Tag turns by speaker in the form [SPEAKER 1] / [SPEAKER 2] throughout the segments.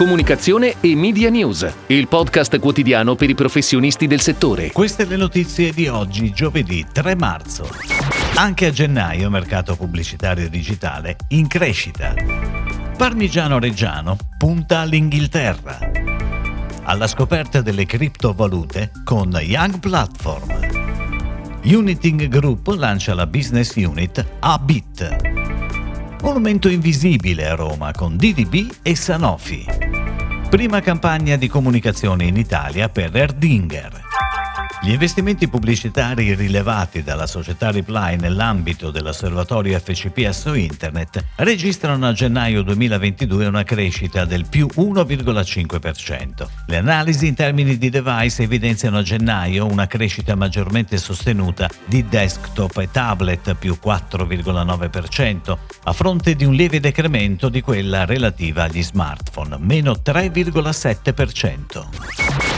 [SPEAKER 1] comunicazione e media news, il podcast quotidiano per i professionisti del settore.
[SPEAKER 2] Queste le notizie di oggi, giovedì 3 marzo. Anche a gennaio mercato pubblicitario digitale in crescita. Parmigiano Reggiano punta all'Inghilterra. Alla scoperta delle criptovalute con Young Platform. Uniting Group lancia la business unit A-Bit. Monumento invisibile a Roma con DDB e Sanofi. Prima campagna di comunicazione in Italia per Erdinger. Gli investimenti pubblicitari rilevati dalla società Reply nell'ambito dell'osservatorio FCP su Internet registrano a gennaio 2022 una crescita del più 1,5%. Le analisi in termini di device evidenziano a gennaio una crescita maggiormente sostenuta di desktop e tablet più 4,9%, a fronte di un lieve decremento di quella relativa agli smartphone, meno 3,7%.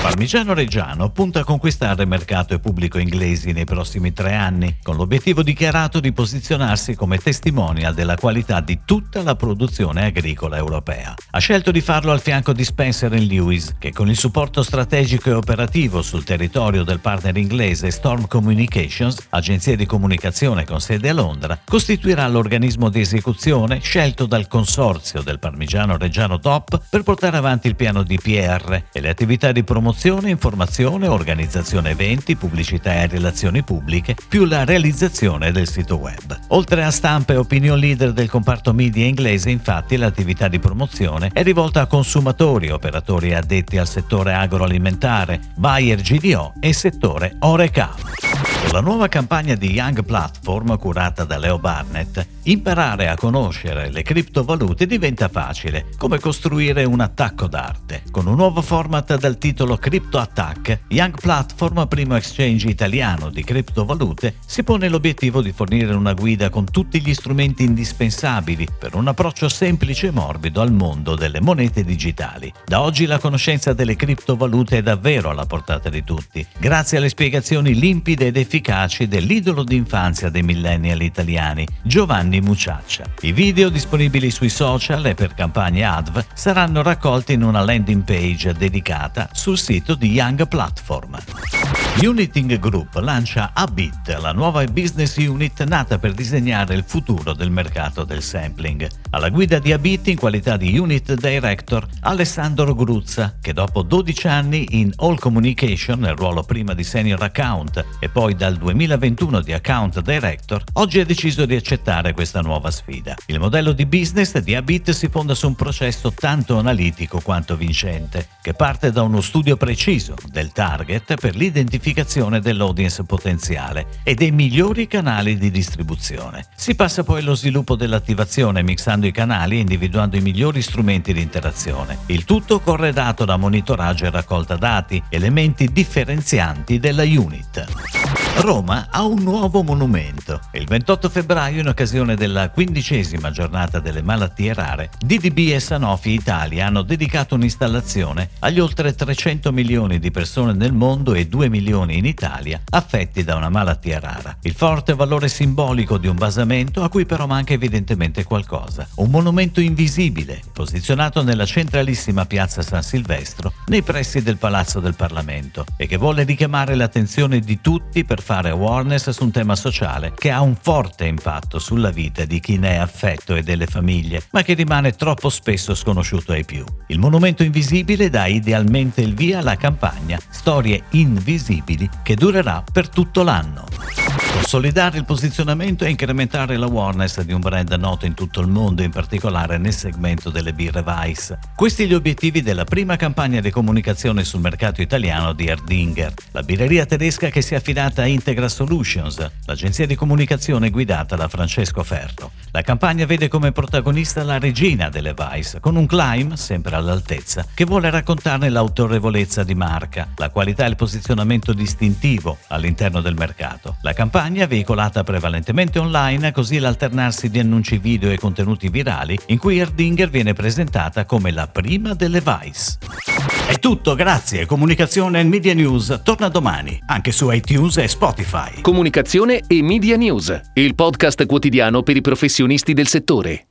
[SPEAKER 2] Parmigiano Reggiano punta a conquistare mercato e pubblico inglesi nei prossimi tre anni, con l'obiettivo dichiarato di posizionarsi come testimonial della qualità di tutta la produzione agricola europea. Ha scelto di farlo al fianco di Spencer Lewis, che con il supporto strategico e operativo sul territorio del partner inglese Storm Communications, agenzia di comunicazione con sede a Londra, costituirà l'organismo di esecuzione scelto dal consorzio del Parmigiano Reggiano Top per portare avanti il piano di PR e le attività di promozione promozione, informazione, organizzazione eventi, pubblicità e relazioni pubbliche, più la realizzazione del sito web. Oltre a stampa e opinion leader del comparto media inglese, infatti, l'attività di promozione è rivolta a consumatori, operatori addetti al settore agroalimentare, buyer GDO e settore Oreca. La nuova campagna di Young Platform curata da Leo Barnett, imparare a conoscere le criptovalute diventa facile, come costruire un attacco d'arte. Con un nuovo format dal titolo Crypto Attack, Young Platform, primo exchange italiano di criptovalute, si pone l'obiettivo di fornire una guida con tutti gli strumenti indispensabili per un approccio semplice e morbido al mondo delle monete digitali. Da oggi la conoscenza delle criptovalute è davvero alla portata di tutti, grazie alle spiegazioni limpide ed efficaci dell'idolo d'infanzia dei millennial italiani, Giovanni Muciaccia. I video disponibili sui social e per campagne ADV saranno raccolti in una landing page dedicata sul sito di Young Platform. Uniting Group lancia Abit, la nuova business unit nata per disegnare il futuro del mercato del sampling. Alla guida di Abit in qualità di Unit Director Alessandro Gruzza, che dopo 12 anni in All Communication nel ruolo prima di Senior Account e poi dal 2021 di Account Director, oggi ha deciso di accettare questa nuova sfida. Il modello di business di Abit si fonda su un processo tanto analitico quanto vincente, che parte da uno studio preciso del target per l'identificazione identificazione dell'audience potenziale e dei migliori canali di distribuzione. Si passa poi allo sviluppo dell'attivazione mixando i canali e individuando i migliori strumenti di interazione. Il tutto corredato da monitoraggio e raccolta dati, elementi differenzianti della unit. Roma ha un nuovo monumento. Il 28 febbraio, in occasione della quindicesima giornata delle malattie rare, DDB e Sanofi Italia hanno dedicato un'installazione agli oltre 300 milioni di persone nel mondo e 2 milioni in Italia affetti da una malattia rara. Il forte valore simbolico di un basamento a cui però manca evidentemente qualcosa. Un monumento invisibile, posizionato nella centralissima piazza San Silvestro, nei pressi del Palazzo del Parlamento, e che vuole richiamare l'attenzione di tutti per fare awareness su un tema sociale che ha un forte impatto sulla vita di chi ne è affetto e delle famiglie, ma che rimane troppo spesso sconosciuto ai più. Il monumento invisibile dà idealmente il via alla campagna Storie invisibili che durerà per tutto l'anno. Consolidare il posizionamento e incrementare l'awareness di un brand noto in tutto il mondo, in particolare nel segmento delle birre Weiss. Questi gli obiettivi della prima campagna di comunicazione sul mercato italiano di Erdinger, la birreria tedesca che si è affidata a Integra Solutions, l'agenzia di comunicazione guidata da Francesco Ferro. La campagna vede come protagonista la regina delle Weiss, con un climb, sempre all'altezza, che vuole raccontarne l'autorevolezza di marca, la qualità e il posizionamento distintivo all'interno del mercato. La campagna campagna veicolata prevalentemente online, così l'alternarsi di annunci video e contenuti virali in cui Erdinger viene presentata come la prima delle Vice. È tutto, grazie. Comunicazione e Media News torna domani, anche su iTunes e Spotify.
[SPEAKER 1] Comunicazione e Media News, il podcast quotidiano per i professionisti del settore.